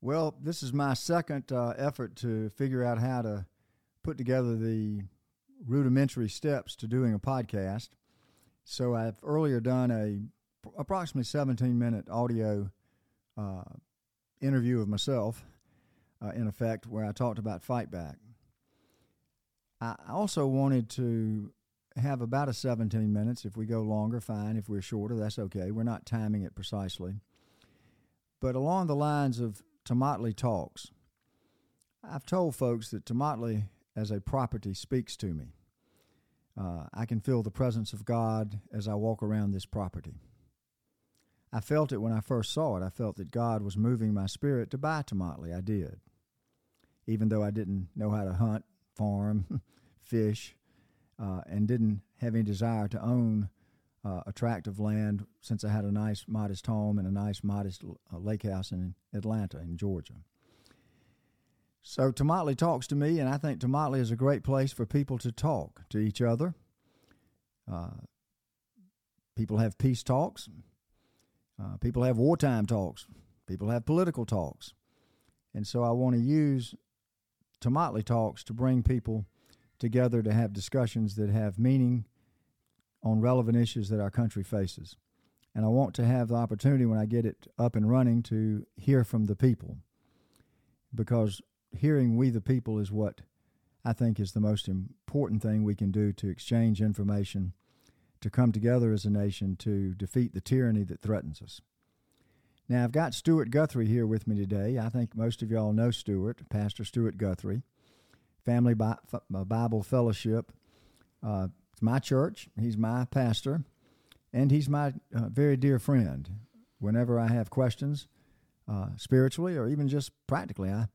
Well, this is my second uh, effort to figure out how to put together the rudimentary steps to doing a podcast. So I've earlier done a approximately 17 minute audio uh, interview of myself, uh, in effect, where I talked about Fight Back. I also wanted to have about a 17 minutes. If we go longer, fine. If we're shorter, that's okay. We're not timing it precisely. But along the lines of Tomotley Talks, I've told folks that Tomotley as a property speaks to me. Uh, I can feel the presence of God as I walk around this property. I felt it when I first saw it. I felt that God was moving my spirit to buy Tomotley. I did. Even though I didn't know how to hunt, farm, fish, uh, and didn't have any desire to own uh, a tract of land since I had a nice, modest home and a nice, modest uh, lake house in Atlanta, in Georgia. So Tomotley talks to me, and I think Tomotley is a great place for people to talk to each other. Uh, people have peace talks. Uh, people have wartime talks. People have political talks. And so I want to use Tomotley talks to bring people together to have discussions that have meaning on relevant issues that our country faces. And I want to have the opportunity when I get it up and running to hear from the people because hearing we the people is what I think is the most important thing we can do to exchange information, to come together as a nation to defeat the tyranny that threatens us. Now, I've got Stuart Guthrie here with me today. I think most of y'all know Stuart, Pastor Stuart Guthrie. Family Bible Fellowship. Uh, it's my church. He's my pastor, and he's my uh, very dear friend. Whenever I have questions, uh, spiritually or even just practically, I,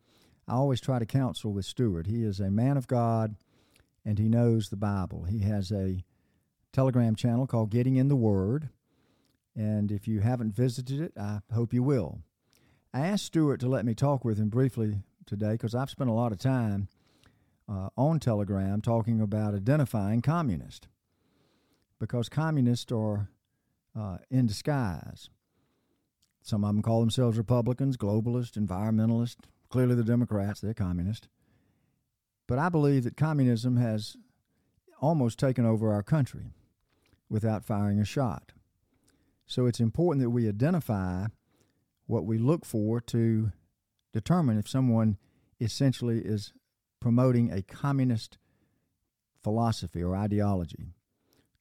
I always try to counsel with Stuart. He is a man of God, and he knows the Bible. He has a Telegram channel called Getting in the Word, and if you haven't visited it, I hope you will. I asked Stuart to let me talk with him briefly today because I've spent a lot of time uh, on Telegram talking about identifying communist because communists are uh, in disguise. Some of them call themselves Republicans, globalists, environmentalists. Clearly, the Democrats, they're communist. But I believe that communism has almost taken over our country without firing a shot. So it's important that we identify what we look for to determine if someone essentially is promoting a communist philosophy or ideology?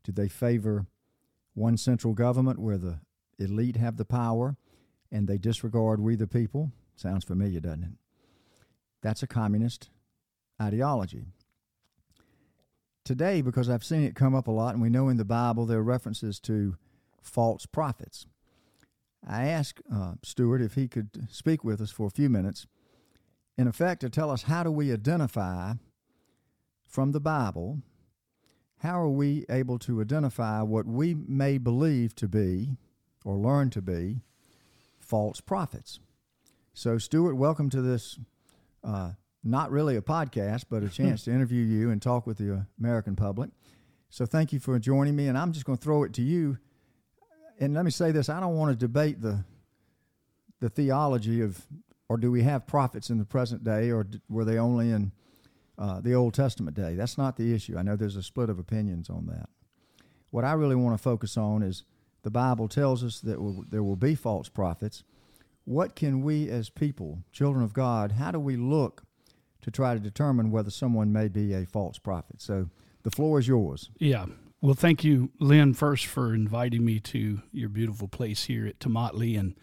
Do they favor one central government where the elite have the power and they disregard we the people? Sounds familiar, doesn't it? That's a communist ideology. Today, because I've seen it come up a lot, and we know in the Bible there are references to false prophets, I asked uh, Stuart if he could speak with us for a few minutes in effect, to tell us how do we identify from the Bible, how are we able to identify what we may believe to be or learn to be false prophets. So, Stuart, welcome to this uh, not really a podcast, but a chance to interview you and talk with the American public. So, thank you for joining me, and I'm just going to throw it to you. And let me say this I don't want to debate the the theology of or do we have prophets in the present day, or were they only in uh, the Old Testament day? That's not the issue. I know there's a split of opinions on that. What I really want to focus on is the Bible tells us that will, there will be false prophets. What can we, as people, children of God, how do we look to try to determine whether someone may be a false prophet? So the floor is yours. Yeah. Well, thank you, Lin, first for inviting me to your beautiful place here at Tomotley and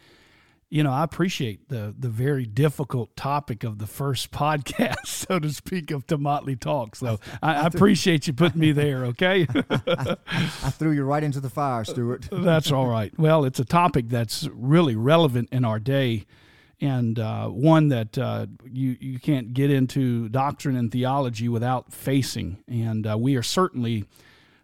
you know, I appreciate the the very difficult topic of the first podcast, so to speak, of Tomotley Talk. So I, I appreciate you putting me there. Okay, I, I threw you right into the fire, Stuart. that's all right. Well, it's a topic that's really relevant in our day, and uh, one that uh, you you can't get into doctrine and theology without facing. And uh, we are certainly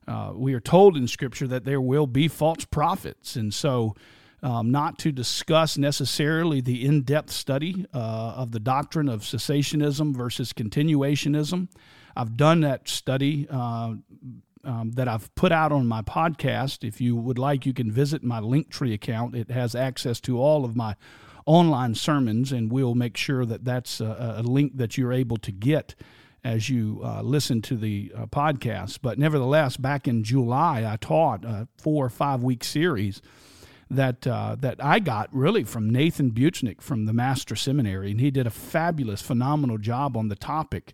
uh, we are told in Scripture that there will be false prophets, and so um, not to discuss necessarily the in depth study uh, of the doctrine of cessationism versus continuationism. I've done that study. Uh, um, that I've put out on my podcast. If you would like, you can visit my Linktree account. It has access to all of my online sermons, and we'll make sure that that's a, a link that you're able to get as you uh, listen to the uh, podcast. But nevertheless, back in July, I taught a four or five week series that uh, that I got really from Nathan Busenitz from the Master Seminary, and he did a fabulous, phenomenal job on the topic,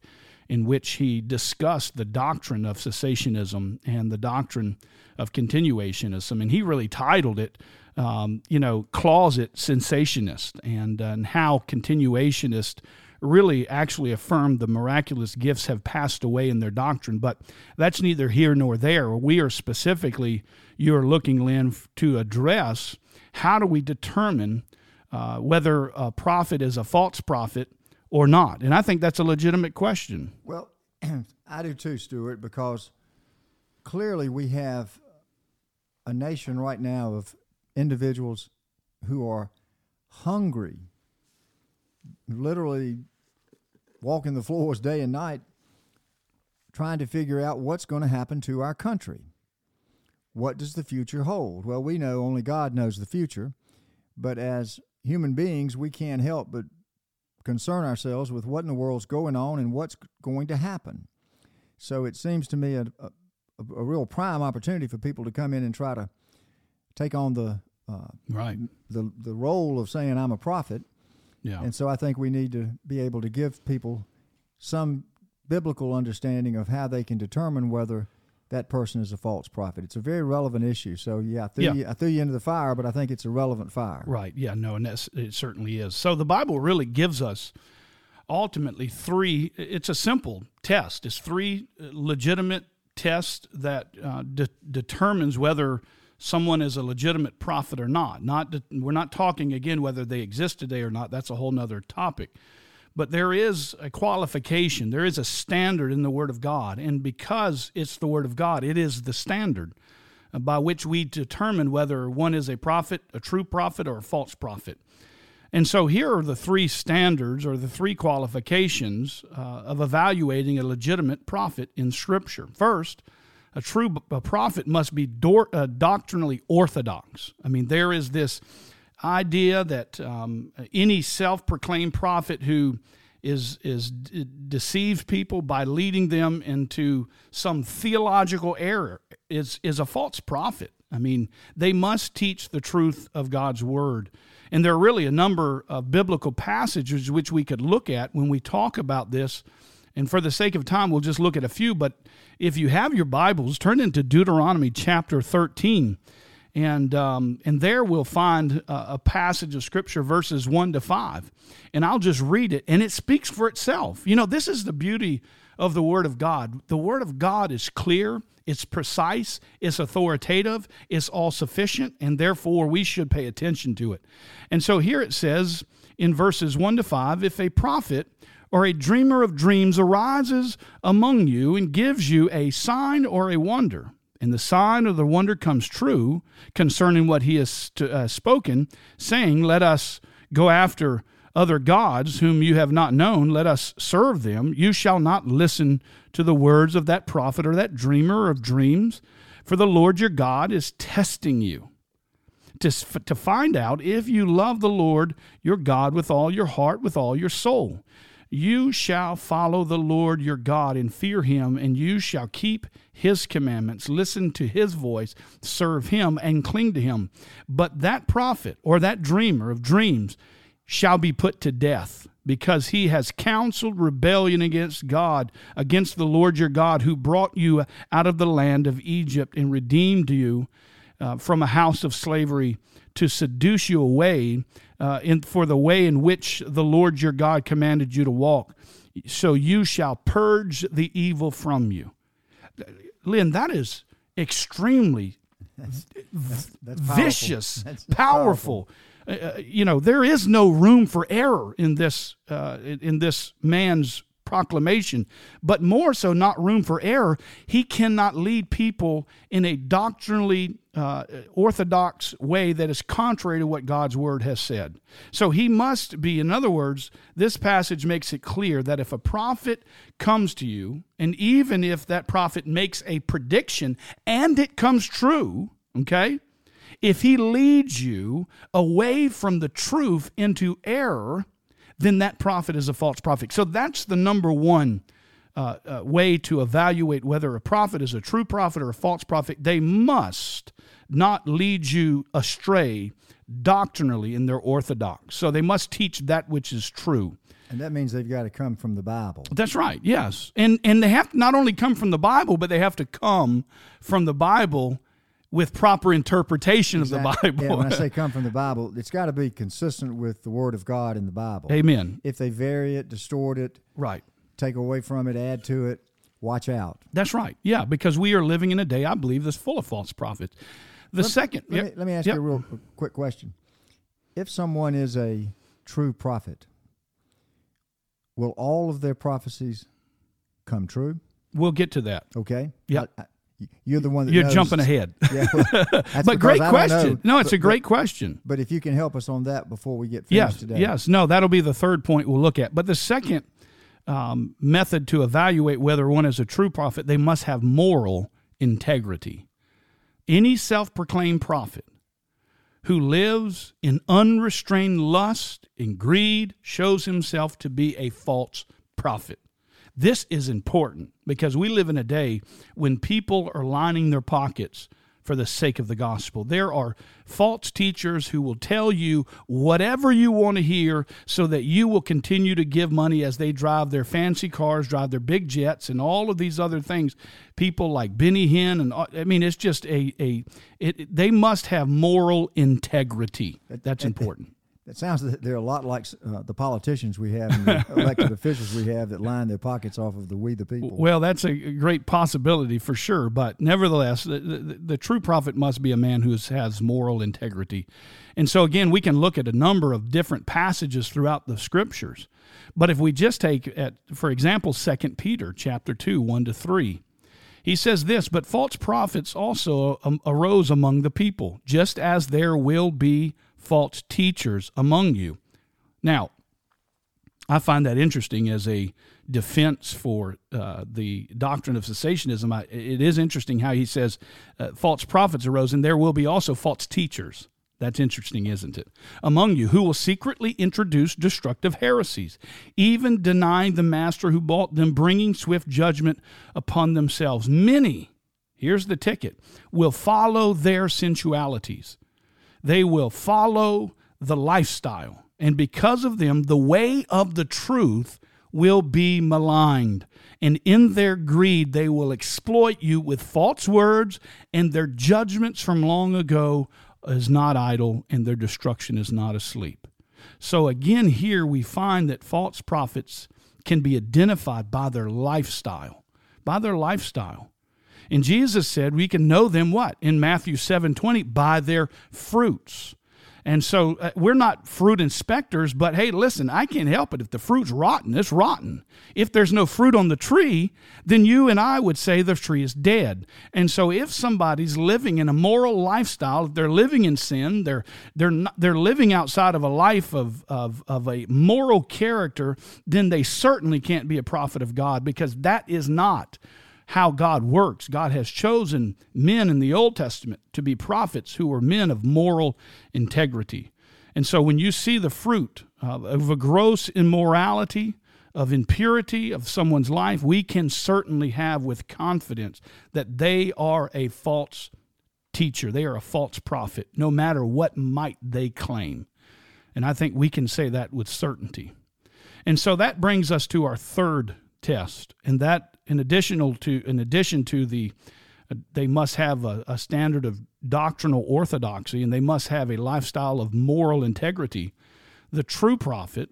in which he discussed the doctrine of cessationism and the doctrine of continuationism, and he really titled it. Um, you know, closet cessationist and, uh, and how continuationist really actually affirmed the miraculous gifts have passed away in their doctrine. But that's neither here nor there. We are specifically, you're looking, Lin, to address how do we determine uh, whether a prophet is a false prophet or not? And I think that's a legitimate question. Well, I do too, Stuart, because clearly we have a nation right now of individuals who are hungry, literally walking the floors day and night trying to figure out what's going to happen to our country. What does the future hold? Well, we know only God knows the future, but as human beings, we can't help but concern ourselves with what in the world's going on and what's going to happen. So it seems to me a, a, a real prime opportunity for people to come in and try to take on the uh, right the the role of saying I'm a prophet yeah. And so I think we need to be able to give people some biblical understanding of how they can determine whether that person is a false prophet. It's a very relevant issue. So yeah, I threw, yeah. You, I threw you into the fire, but I think it's a relevant fire. Right. Yeah. No, and that's, it certainly is. So the Bible really gives us ultimately three. It's a simple test. It's three legitimate tests that uh, de- determines whether someone is a legitimate prophet or not. Not we're not talking again whether they exist today or not. That's a whole nother topic. But there is a qualification. There is a standard in the Word of God, and because it's the Word of God, it is the standard by which we determine whether one is a prophet, a true prophet, or a false prophet. And so here are the three standards or the three qualifications uh, of evaluating a legitimate prophet in Scripture. First, a true a prophet must be do, uh, doctrinally orthodox. I mean, there is this idea that um, any self-proclaimed prophet who is is d- deceives people by leading them into some theological error is is a false prophet. I mean, they must teach the truth of God's word. And there are really a number of biblical passages which we could look at when we talk about this. And for the sake of time, we'll just look at a few. But if you have your Bibles, turn into Deuteronomy chapter 13. And, um, and there we'll find a, a passage of Scripture, verses 1 to 5. And I'll just read it, and it speaks for itself. You know, this is the beauty of the Word of God. The Word of God is clear, it's precise, it's authoritative, it's all sufficient, and therefore we should pay attention to it. And so here it says in verses 1 to 5 if a prophet or a dreamer of dreams arises among you and gives you a sign or a wonder, and the sign or the wonder comes true concerning what he has uh, spoken, saying, Let us go after other gods whom you have not known, let us serve them, you shall not listen to the words of that prophet or that dreamer of dreams, for the Lord your God is testing you. To, to find out if you love the Lord your God with all your heart, with all your soul. You shall follow the Lord your God and fear him, and you shall keep his commandments, listen to his voice, serve him, and cling to him. But that prophet or that dreamer of dreams shall be put to death because he has counseled rebellion against God, against the Lord your God, who brought you out of the land of Egypt and redeemed you uh, from a house of slavery to seduce you away uh, in, for the way in which the Lord your God commanded you to walk. So you shall purge the evil from you. Lin, that is extremely that's, that's, that's vicious, powerful. powerful. Uh, uh, you know, there is no room for error in this uh, in this man's proclamation, but more so, not room for error. He cannot lead people in a doctrinally uh, orthodox way that is contrary to what God's word has said. So he must be, in other words, this passage makes it clear that if a prophet comes to you, and even if that prophet makes a prediction and it comes true, okay, If he leads you away from the truth into error, then that prophet is a false prophet. So that's the number one uh, uh, way to evaluate whether a prophet is a true prophet or a false prophet. They must not lead you astray doctrinally in their orthodox. So they must teach that which is true. And that means they've got to come from the Bible. That's right. Yes. And and they have to not only come from the Bible, but they have to come from the Bible with proper interpretation exactly. of the Bible. Yeah, when I say come from the Bible, it's got to be consistent with the Word of God in the Bible. Amen. If they vary it, distort it, right, take away from it, add to it, watch out. That's right. Yeah, because we are living in a day, I believe, that's full of false prophets. The let, second, let, yep. me, let me ask yep. you a real quick question. If someone is a true prophet, will all of their prophecies come true? We'll get to that. Okay. Yeah. You're the one that you're knows. jumping ahead. Yeah, well, but great question. Know, no, it's but, a great but, question. But if you can help us on that before we get finished yes, today, yes, no, that'll be the third point we'll look at. But the second um, method to evaluate whether one is a true prophet, they must have moral integrity. Any self-proclaimed prophet who lives in unrestrained lust and greed shows himself to be a false prophet. This is important because we live in a day when people are lining their pockets for the sake of the gospel. There are false teachers who will tell you whatever you want to hear so that you will continue to give money as they drive their fancy cars, drive their big jets, and all of these other things. People like Benny Hinn, and I mean, it's just a, a it, they must have moral integrity. That's important. It sounds that they're a lot like uh, the politicians we have and the elected officials we have that line their pockets off of the we the people. Well, that's a great possibility for sure. But nevertheless, the, the, the true prophet must be a man who has moral integrity. And so, again, we can look at a number of different passages throughout the scriptures. But if we just take, at, for example, 2 Peter chapter 2, 1 to 3, he says this, but false prophets also um, arose among the people, just as there will be false teachers among you. Now, I find that interesting as a defense for uh, the doctrine of cessationism. I, it is interesting how he says uh, false prophets arose, and there will be also false teachers. That's interesting, isn't it? Among you, who will secretly introduce destructive heresies, even denying the master who bought them, bringing swift judgment upon themselves. Many, here's the ticket, will follow their sensualities they will follow the lifestyle. And because of them, the way of the truth will be maligned. And in their greed, they will exploit you with false words, and their judgments from long ago is not idle, and their destruction is not asleep. So, again, here we find that false prophets can be identified by their lifestyle. By their lifestyle. And Jesus said we can know them what? In Matthew 7 20, by their fruits. And so uh, we're not fruit inspectors, but hey, listen, I can't help it. If the fruit's rotten, it's rotten. If there's no fruit on the tree, then you and I would say the tree is dead. And so if somebody's living in a moral lifestyle, if they're living in sin, they're they're not, they're living outside of a life of, of of a moral character, then they certainly can't be a prophet of God because that is not how God works. God has chosen men in the Old Testament to be prophets who were men of moral integrity. And so when you see the fruit uh, of a gross immorality, of impurity of someone's life, we can certainly have with confidence that they are a false teacher. They are a false prophet, no matter what might they claim. And I think we can say that with certainty. And so that brings us to our third test, and that in additional to in addition to the uh, they must have a, a standard of doctrinal orthodoxy and they must have a lifestyle of moral integrity. The true prophet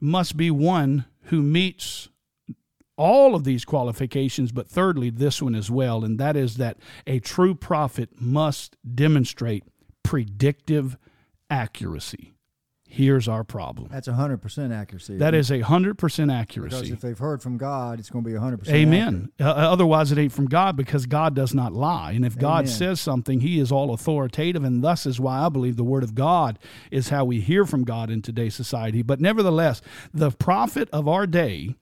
must be one who meets all of these qualifications, but thirdly, this one as well, and that is that a true prophet must demonstrate predictive accuracy here's our problem. That's 100% accuracy. That is a 100% accuracy. Because if they've heard from God, it's going to be 100% Amen. Uh, otherwise, it ain't from God because God does not lie. And if Amen. God says something, He is all authoritative. And thus is why I believe the Word of God is how we hear from God in today's society. But nevertheless, the prophet of our day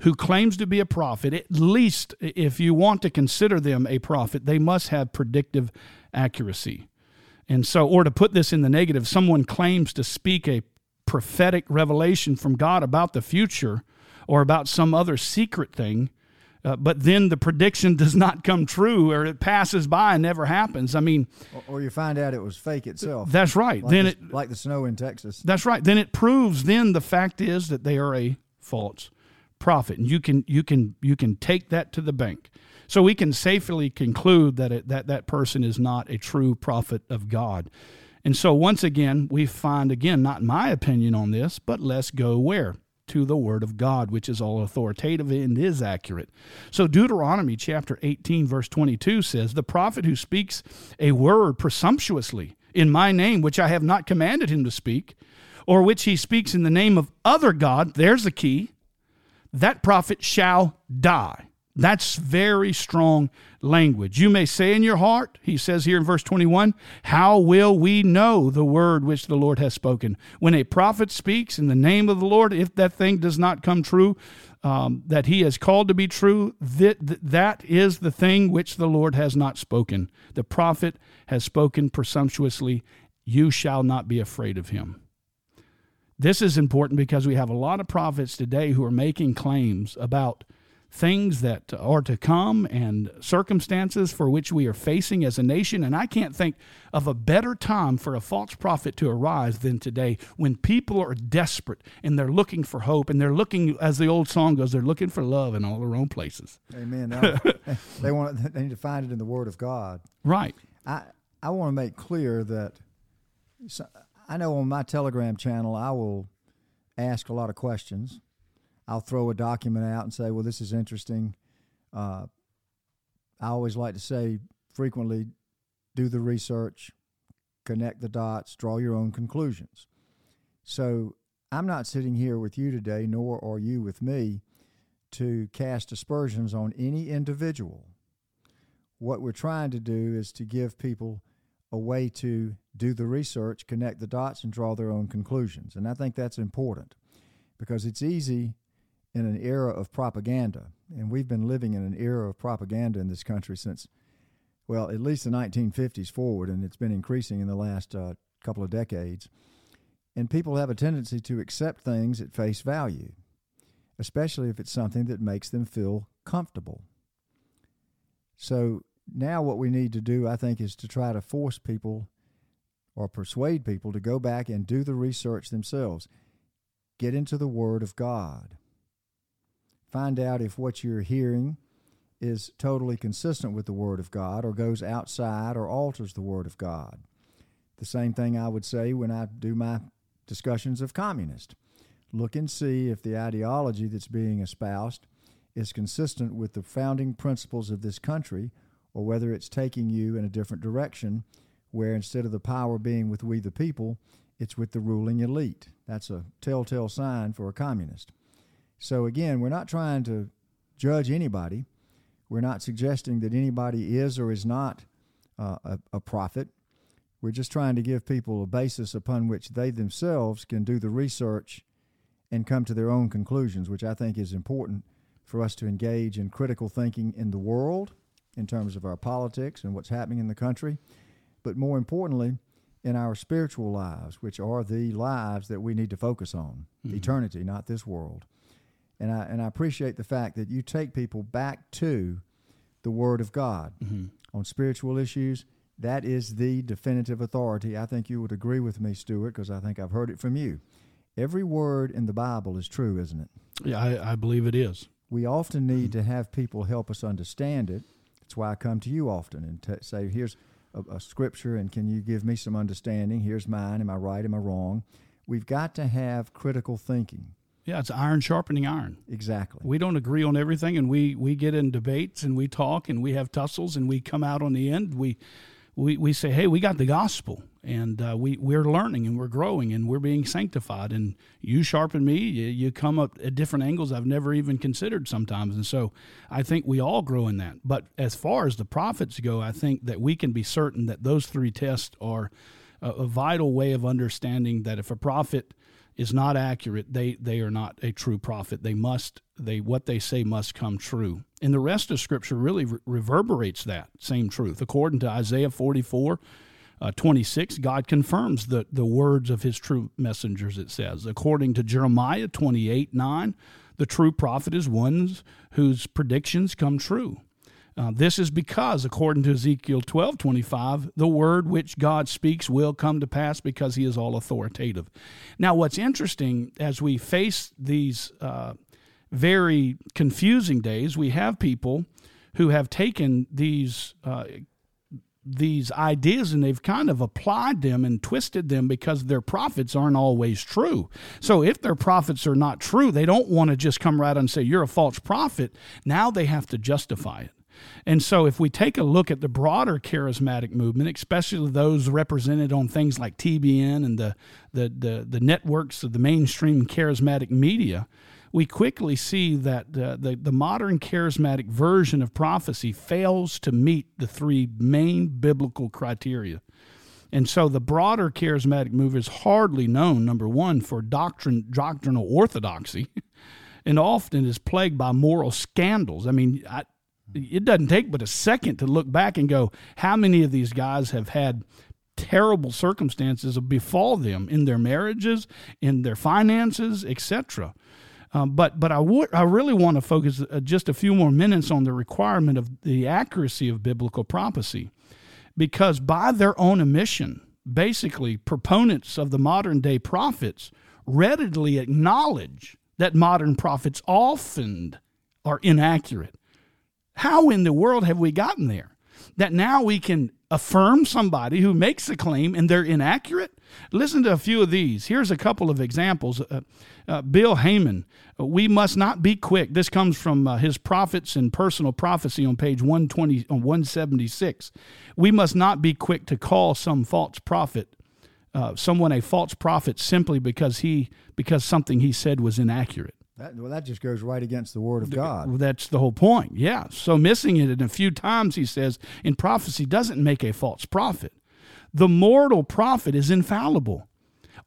who claims to be a prophet, at least if you want to consider them a prophet, they must have predictive accuracy. And so, or to put this in the negative, someone claims to speak a prophetic revelation from God about the future or about some other secret thing, uh, but then the prediction does not come true or it passes by and never happens. I mean, or, or you find out it was fake itself. That's right. Like then the, it like the snow in Texas. That's right. Then it proves then the fact is that they are a false prophet, and you can you can you can take that to the bank. So we can safely conclude that it, that that person is not a true prophet of God. And so once again, we find again not my opinion on this, but let's go where to the word of God, which is all authoritative and is accurate. So Deuteronomy chapter 18 verse 22 says, "The prophet who speaks a word presumptuously in my name which I have not commanded him to speak, or which he speaks in the name of other god, there's the key, that prophet shall die." That's very strong language. You may say in your heart, he says here in verse 21, How will we know the word which the Lord has spoken? When a prophet speaks in the name of the Lord, if that thing does not come true, um, that he has called to be true, that, that is the thing which the Lord has not spoken. The prophet has spoken presumptuously, you shall not be afraid of him. This is important because we have a lot of prophets today who are making claims about things that are to come and circumstances for which we are facing as a nation. And I can't think of a better time for a false prophet to arise than today when people are desperate and they're looking for hope and they're looking, as the old song goes, they're looking for love in all the wrong places. Amen. they want they need to find it in the Word of God. Right. I I want to make clear that I know on my Telegram channel I will ask a lot of questions I'll throw a document out and say, well, this is interesting. Uh, I always like to say frequently do the research, connect the dots, draw your own conclusions. So I'm not sitting here with you today, nor are you with me, to cast aspersions on any individual. What we're trying to do is to give people a way to do the research, connect the dots, and draw their own conclusions. And I think that's important because it's easy in an era of propaganda, and we've been living in an era of propaganda in this country since, well, at least the 1950s forward, and it's been increasing in the last uh, couple of decades. And people have a tendency to accept things at face value, especially if it's something that makes them feel comfortable. So now, what we need to do, I think, is to try to force people or persuade people to go back and do the research themselves. Get into the Word of God Find out if what you're hearing is totally consistent with the Word of God or goes outside or alters the Word of God. The same thing I would say when I do my discussions of communist. Look and see if the ideology that's being espoused is consistent with the founding principles of this country or whether it's taking you in a different direction where instead of the power being with we the people, it's with the ruling elite. That's a telltale sign for a communist. So again, we're not trying to judge anybody. We're not suggesting that anybody is or is not uh, a, a prophet. We're just trying to give people a basis upon which they themselves can do the research and come to their own conclusions, which I think is important for us to engage in critical thinking in the world in terms of our politics and what's happening in the country, but more importantly, in our spiritual lives, which are the lives that we need to focus on mm-hmm. eternity, not this world. And I, and I appreciate the fact that you take people back to the Word of God mm-hmm. on spiritual issues. That is the definitive authority. I think you would agree with me, Stuart, because I think I've heard it from you. Every word in the Bible is true, isn't it? Yeah, I, I believe it is. We often need mm-hmm. to have people help us understand it. That's why I come to you often and t- say, here's a, a scripture, and can you give me some understanding? Here's mine. Am I right? Am I wrong? We've got to have critical thinking. Yeah, it's iron sharpening iron. Exactly. We don't agree on everything, and we we get in debates and we talk and we have tussles and we come out on the end. We we, we say, hey, we got the gospel, and uh, we we're learning and we're growing and we're being sanctified. And you sharpen me, you, you come up at different angles I've never even considered sometimes. And so I think we all grow in that. But as far as the prophets go, I think that we can be certain that those three tests are a, a vital way of understanding that if a prophet is not accurate, they they are not a true prophet. They must they what they say must come true. And the rest of Scripture really re- reverberates that same truth. According to Isaiah 44, uh, 26, God confirms the, the words of his true messengers, it says. According to Jeremiah 28 9, the true prophet is one whose predictions come true. Uh, this is because, according to Ezekiel 12 25, the word which God speaks will come to pass because he is all authoritative. Now, what's interesting as we face these uh, very confusing days, we have people who have taken these uh, these ideas and they've kind of applied them and twisted them because their prophets aren't always true. So if their prophets are not true, they don't want to just come right and say you're a false prophet. Now they have to justify it. And so, if we take a look at the broader charismatic movement, especially those represented on things like TBN and the, the, the, the networks of the mainstream charismatic media, we quickly see that uh, the, the modern charismatic version of prophecy fails to meet the three main biblical criteria. And so the broader charismatic movement is hardly known, number one, for doctrine, doctrinal orthodoxy, and often is plagued by moral scandals. I mean, I, it doesn't take but a second to look back and go, how many of these guys have had terrible circumstances befall them in their marriages, in their finances, etc. Um, but but I would I really want to focus uh, just a few more minutes on the requirement of the accuracy of biblical prophecy, because by their own admission, basically proponents of the modern day prophets readily acknowledge that modern prophets often are inaccurate. How in the world have we gotten there? That now we can affirm somebody who makes a claim and they're inaccurate? Listen to a few of these. Here's a couple of examples. Uh, uh, Bill Hamon, we must not be quick. This comes from uh, his Prophets and Personal Prophecy on page 120 on 176. We must not be quick to call some false prophet uh, someone a false prophet simply because he because something he said was inaccurate. That, well, that just goes right against the word of God. That's the whole point. Yeah. So missing it in a few times, he says, in prophecy doesn't make a false prophet. The mortal prophet is infallible.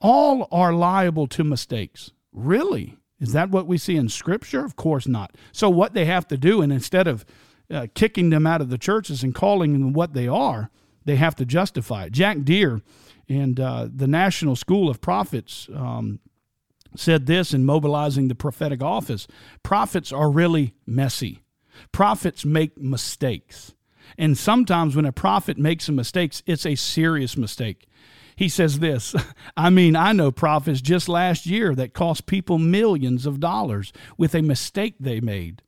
All are liable to mistakes. Really? Is that what we see in Scripture? Of course not. So, what they have to do, and instead of uh, kicking them out of the churches and calling them what they are, they have to justify it. Jack Deere and uh, the National School of Prophets um, said this in mobilizing the prophetic office prophets are really messy. Prophets make mistakes. And sometimes when a prophet makes a mistake, it's a serious mistake. He says this I mean, I know prophets just last year that cost people millions of dollars with a mistake they made.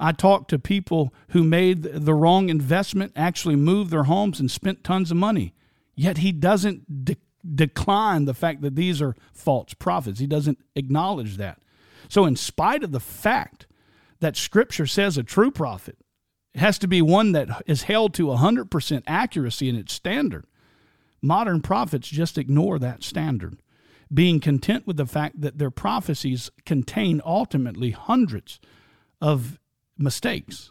I talked to people who made the wrong investment, actually moved their homes and spent tons of money. Yet he doesn't de- decline the fact that these are false prophets. He doesn't acknowledge that. So, in spite of the fact that Scripture says a true prophet has to be one that is held to 100% accuracy in its standard, modern prophets just ignore that standard, being content with the fact that their prophecies contain ultimately hundreds of mistakes.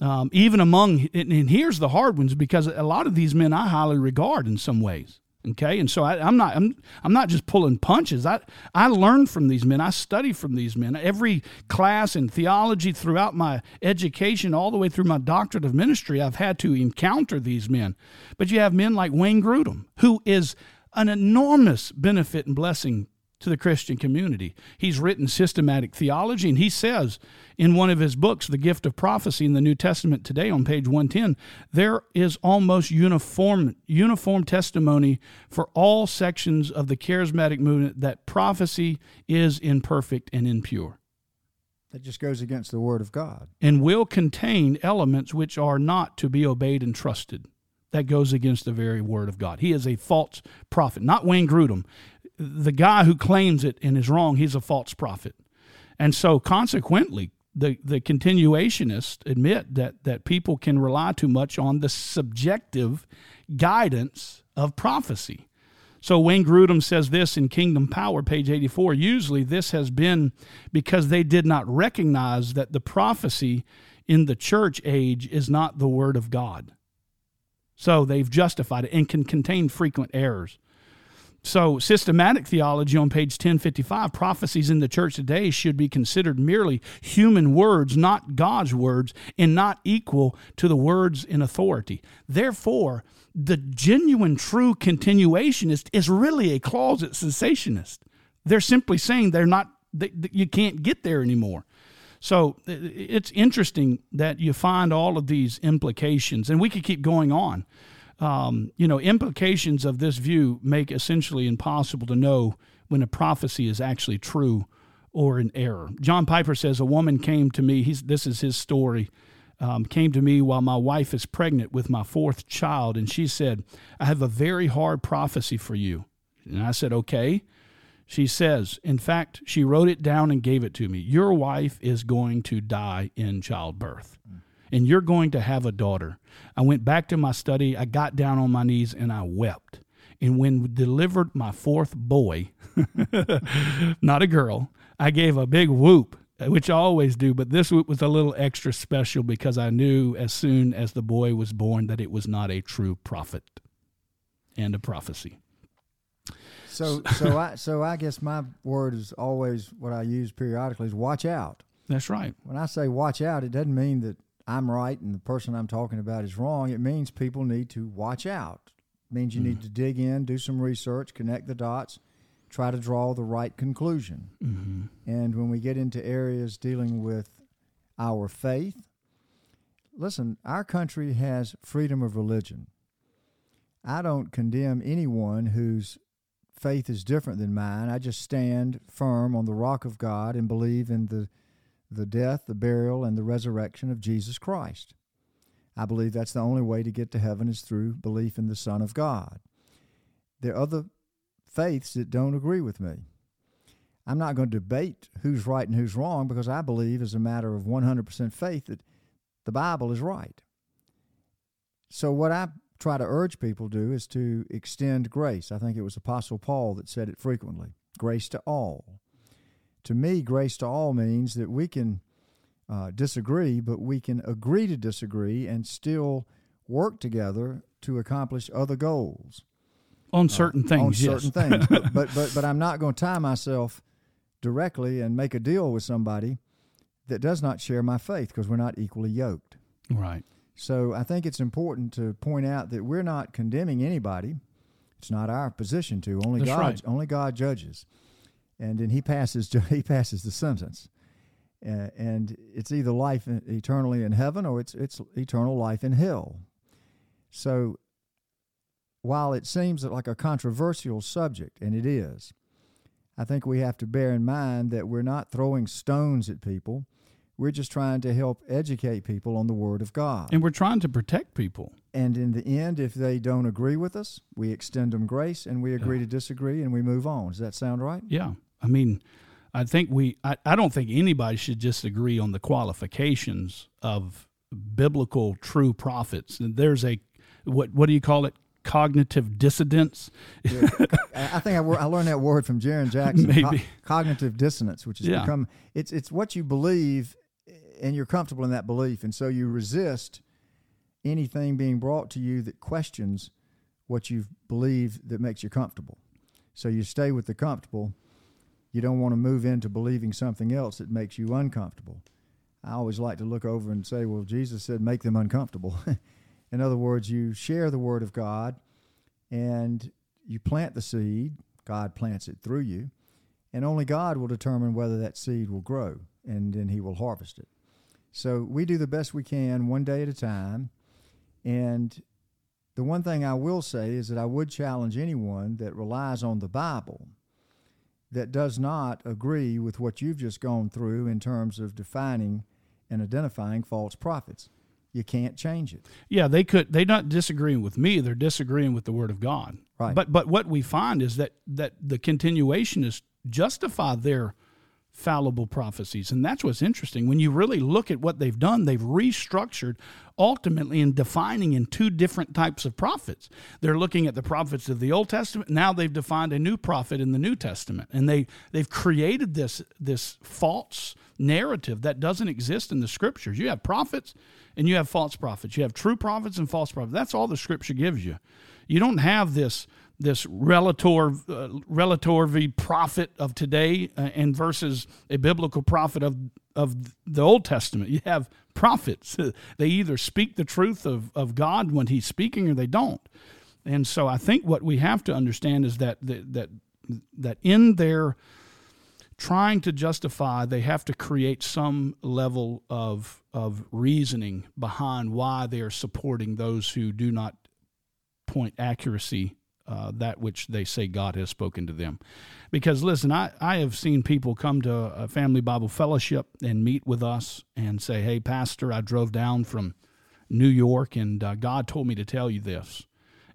Um, even among, and here's the hard ones because a lot of these men I highly regard in some ways. Okay, and so I, am not I'm I'm not just pulling punches. I I learn from these men. I study from these men. Every class in theology throughout my education, all the way through my doctorate of ministry, I've had to encounter these men. But you have men like Wayne Grudem, who is an enormous benefit and blessing to the Christian community. He's written systematic theology, and he says in one of his books, The Gift of Prophecy in the New Testament today on page 110, there is almost uniform, uniform testimony for all sections of the charismatic movement that prophecy is imperfect and impure. That just goes against the Word of God. And will contain elements which are not to be obeyed and trusted. That goes against the very Word of God. He is a false prophet, not Wayne Grudem the guy who claims it and is wrong, he's a false prophet. And so consequently, the, the continuationists admit that, that people can rely too much on the subjective guidance of prophecy. So Wayne Grudem says this in Kingdom Power, page 84. Usually, this has been because they did not recognize that the prophecy in the church age is not the Word of God. So they've justified it and can contain frequent errors. So, systematic theology on page 1055 prophecies in the church today should be considered merely human words, not God's words, and not equal to the words in authority. Therefore, the genuine, true continuationist is really a closet cessationist. They're simply saying they're not, they, you can't get there anymore. So it's interesting that you find all of these implications, and we could keep going on um, you know, implications of this view make essentially impossible to know when a prophecy is actually true or an error. John Piper says a woman came to me. He's, this is his story. Um, came to me while my wife is pregnant with my fourth child, and she said, "I have a very hard prophecy for you." And I said, "Okay." She says, in fact, she wrote it down and gave it to me. Your wife is going to die in childbirth. Mm and you're going to have a daughter. I went back to my study. I got down on my knees and I wept. And when delivered my fourth boy, not a girl, I gave a big whoop, which I always do, but this whoop was a little extra special because I knew as soon as the boy was born that it was not a true prophet and a prophecy. So, so I, so I guess my word is always what I use periodically is watch out. That's right. When I say watch out, it doesn't mean that I'm right and the person I'm talking about is wrong, it means people need to watch out. It means you mm need to dig in, do some research, connect the dots, try to draw the right conclusion. Mm-hmm. And when we get into areas dealing with our faith, listen, our country has freedom of religion. I don't condemn anyone whose faith is different than mine. I just stand firm on the rock of God and believe in the the death, the burial, and the resurrection of Jesus Christ. I believe that's the only way to get to heaven is through belief in the Son of God. There are other faiths that don't agree with me. I'm not going to debate who's right and who's wrong because I believe, as a matter of 100% faith, that the Bible is right. So, what I try to urge people to do is to extend grace. I think it was Apostle Paul that said it frequently grace to all to me, grace to all means that we can uh, disagree, but we can agree to disagree and still work together to accomplish other goals on uh, certain uh, things. On certain things, but, but but but I'm not going to tie myself directly and make a deal with somebody that does not share my faith because we're not equally yoked. Right. So I think it's important to point out that we're not condemning anybody. It's not our position to. Only That's God. Right. Only God judges and then he passes he passes the sentence. Uh, and it's either life eternally in heaven or it's it's eternal life in hell. So while it seems like a controversial subject, and it is, I think we have to bear in mind that we're not throwing stones at people. We're just trying to help educate people on the Word of God. And we're trying to protect people. And in the end, if they don't agree with us, we extend them grace and we agree yeah. to disagree and we move on. Does that sound right? Yeah. I mean, I think we, I, I don't think anybody should just agree on the qualifications of biblical true prophets. There's a, what, what do you call it? Cognitive dissidence. yeah. I think I, I, learned that word from Jaron Jackson. Maybe. Co- cognitive dissonance, which has yeah. become, it's, it's what you believe and you're comfortable in that belief. And so you resist anything being brought to you that questions what you believe that makes you comfortable. So you stay with the comfortable you don't want to move into believing something else that makes you uncomfortable. I always like to look over and say, well, Jesus said, make them uncomfortable. In other words, you share the Word of God and you plant the seed, God plants it through you, and only God will determine whether that seed will grow and then He will harvest it. So we do the best we can one day at a time. And the one thing I will say is that I would challenge anyone that relies on the Bible that does not agree with what you've just gone through in terms of defining and identifying false prophets. You can't change it. Yeah, they could. They're not disagreeing with me. They're disagreeing with the Word of God. Right. But but what we find is that that the continuationists justify their fallible prophecies. And that's what's interesting. When you really look at what they've done, they've restructured ultimately in defining in two different types of prophets. They're looking at the prophets of the Old Testament. Now they've defined a new prophet in the New Testament. And they, they've created this, this false narrative that doesn't exist in the scriptures. You have prophets and you have false prophets. You have true prophets and false prophets. That's all the scripture gives you. You don't have this this relator uh, relatively prophet of today uh, and versus a biblical prophet of of the Old Testament. You have prophets. they either speak the truth of, of God when he's speaking or they don't. And so I think what we have to understand is that that that, that in their trying to justify, they have to create some level of of reasoning behind why they are supporting those who do not point accuracy uh, that which they say God has spoken to them. Because listen, I, I have seen people come to a family Bible fellowship and meet with us and say, Hey, Pastor, I drove down from New York and uh, God told me to tell you this.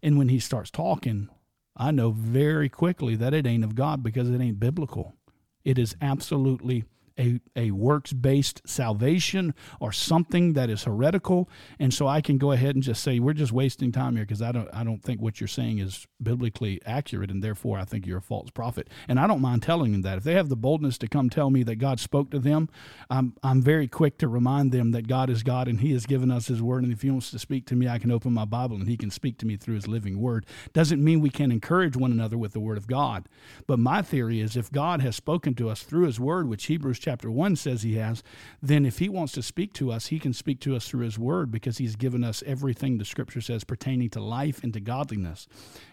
And when he starts talking, I know very quickly that it ain't of God because it ain't biblical. It is absolutely a, a works based salvation or something that is heretical. And so I can go ahead and just say, we're just wasting time here because I don't, I don't think what you're saying is biblically accurate. And therefore, I think you're a false prophet. And I don't mind telling them that. If they have the boldness to come tell me that God spoke to them, I'm, I'm very quick to remind them that God is God and He has given us His word. And if He wants to speak to me, I can open my Bible and He can speak to me through His living word. Doesn't mean we can encourage one another with the word of God. But my theory is if God has spoken to us through His word, which Hebrews chapter 1 says he has, then if he wants to speak to us, he can speak to us through his word because he's given us everything the scripture says pertaining to life and to godliness.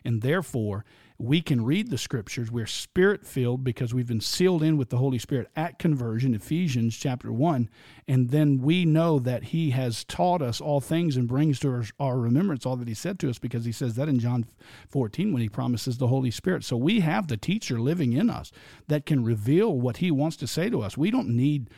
And therefore, we can read the scriptures. We're spirit filled because we've been sealed in with the Holy Spirit at conversion, Ephesians chapter 1. And then we know that He has taught us all things and brings to our, our, remembrance all that He said to us because He says that in John 14 when He promises the Holy Spirit. So we have the teacher living in us that can reveal what He wants to say to us. We don't need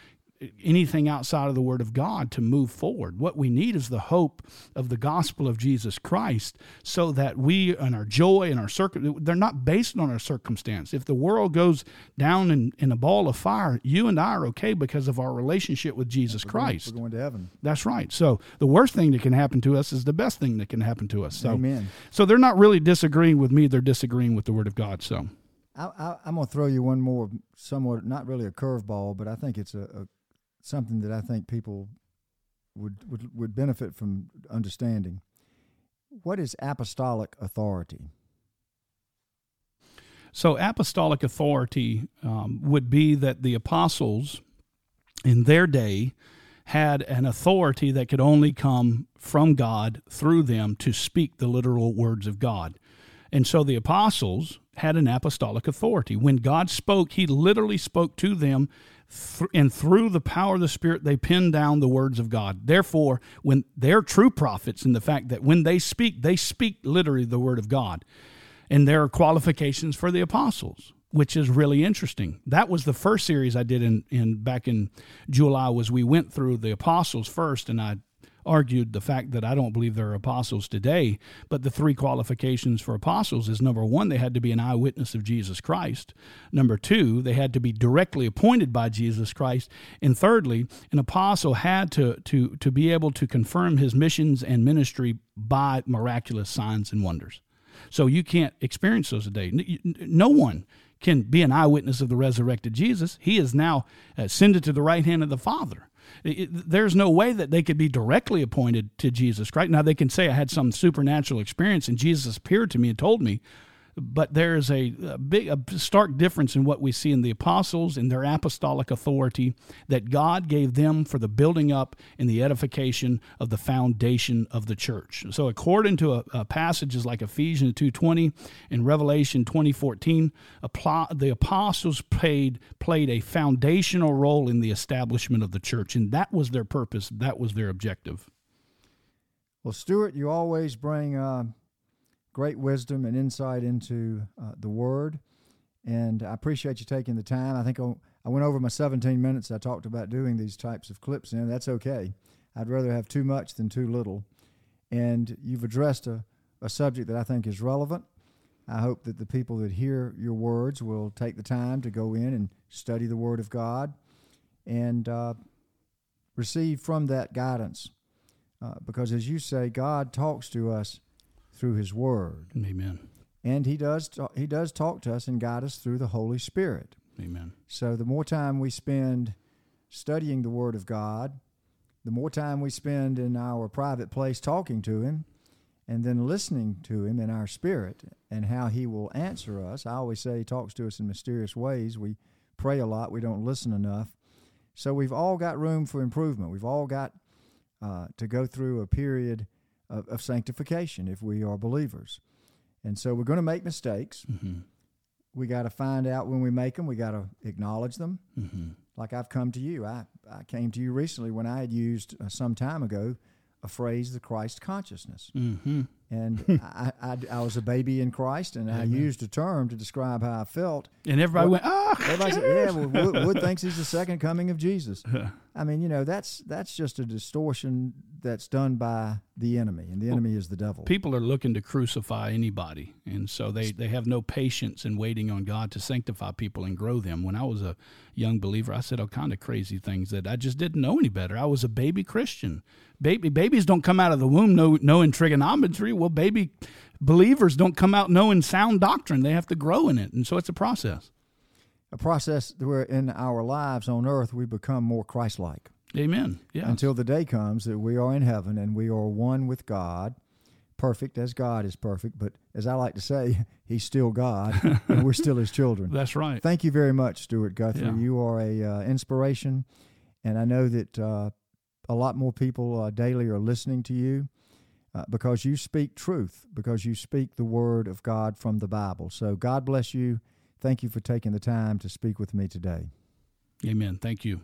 anything outside of the Word of God to move forward. What we need is the hope of the gospel of Jesus Christ so that we and our joy and our circum they're not based on our circumstance. If the world goes down in, in a ball of fire, you and I are okay because of our relationship with Jesus we're Christ. Going, we're going to heaven. That's right. So the worst thing that can happen to us is the best thing that can happen to us. So, Amen. So they're not really disagreeing with me, they're disagreeing with the Word of God. So I, am going to throw you one more, somewhat, not really a curveball, but I think it's a, a something that I think people would, would, would benefit from understanding. What is apostolic authority? So, apostolic authority um, would be that the apostles in their day had an authority that could only come from God through them to speak the literal words of God. And so the apostles had an apostolic authority. When God spoke, he literally spoke to them and through the power of the Spirit, they pin down the words of God. Therefore, when they're true prophets, in the fact that when they speak, they speak literally the word of God. And there are qualifications for the apostles, which is really interesting. That was the first series I did in, in back in July. Was we went through the apostles first, and I argued the fact that I don't believe there are apostles today, but the three qualifications for apostles is number one, they had to be an eyewitness of Jesus Christ. Number two, they had to be directly appointed by Jesus Christ. And thirdly, an apostle had to, to, to be able to confirm his missions and ministry by miraculous signs and wonders. So you can't experience those today. No one can be an eyewitness of the resurrected Jesus. He is now uh, ascended to the right hand of the Father. It, there's no way that they could be directly appointed to Jesus Christ. Now, they can say, I had some supernatural experience and Jesus appeared to me and told me, but there's a, a, big, a stark difference in what we see in the apostles and their apostolic authority that God gave them for the building up and the edification of the foundation of the church. So, according to a, a passages like Ephesians two twenty and Revelation twenty fourteen, the apostles played played a foundational role in the establishment of the church, and that was their purpose. That was their objective. Well, Stuart, you always bring. Uh great wisdom and insight into uh, the Word. And I appreciate you taking the time. I think I'll, i went over my 17 minutes I talked about doing these types of clips in. That's okay. I'd rather have too much than too little. And you've addressed a, a subject that I think is relevant. I hope that the people that hear your words will take the time to go in and study the Word of God and uh, receive from that guidance. Uh, because as you say, God talks to us through His Word. Amen. And He does He does talk to us and guide us through the Holy Spirit. Amen. So the more time we spend studying the Word of God, the more time we spend in our private place talking to Him, and then listening to Him in our spirit and how He will answer us. I always say He talks to us in mysterious ways. We pray a lot, we don't listen enough. So we've all got room for improvement. We've all got uh, to go through a period of, of, sanctification if we are believers. And so we're going to make mistakes. Mm-hmm. We got to find out when we make them. We got to acknowledge them. Mm-hmm. Like I've come to you. I, I came to you recently when I had used uh, some time ago a phrase, the Christ consciousness. Mm-hmm. And I, I, I, was a baby in Christ, and I used a term to describe how I felt. And everybody well, went, ah! Everybody said, yeah, well, Wood, Wood thinks he's the second coming of Jesus. I mean, you know, that's that's just a distortion that's done by the enemy, and the well, enemy is the devil. People are looking to crucify anybody, and so they, they have no patience in waiting on God to sanctify people and grow them. When I was a young believer, I said all kind of crazy things that I just didn't know any better. I was a baby Christian. Baby babies don't come out of the womb know, knowing trigonometry. Well, baby believers don't come out knowing sound doctrine. They have to grow in it, and so it's a process a process where in our lives on earth we become more Christ like. Amen. Yeah. Until the day comes that we are in heaven and we are one with God, perfect as God is perfect. But as I like to say, He's still God and we're still His children. That's right. Thank you very much, Stuart Guthrie. Yeah. You are a uh, inspiration, and I know that uh, a lot more people uh, daily are listening to you. Uh, because you speak truth, because you speak the word of God from the Bible. So, God bless you Thank you for taking the time to speak with me today. Amen. Thank you.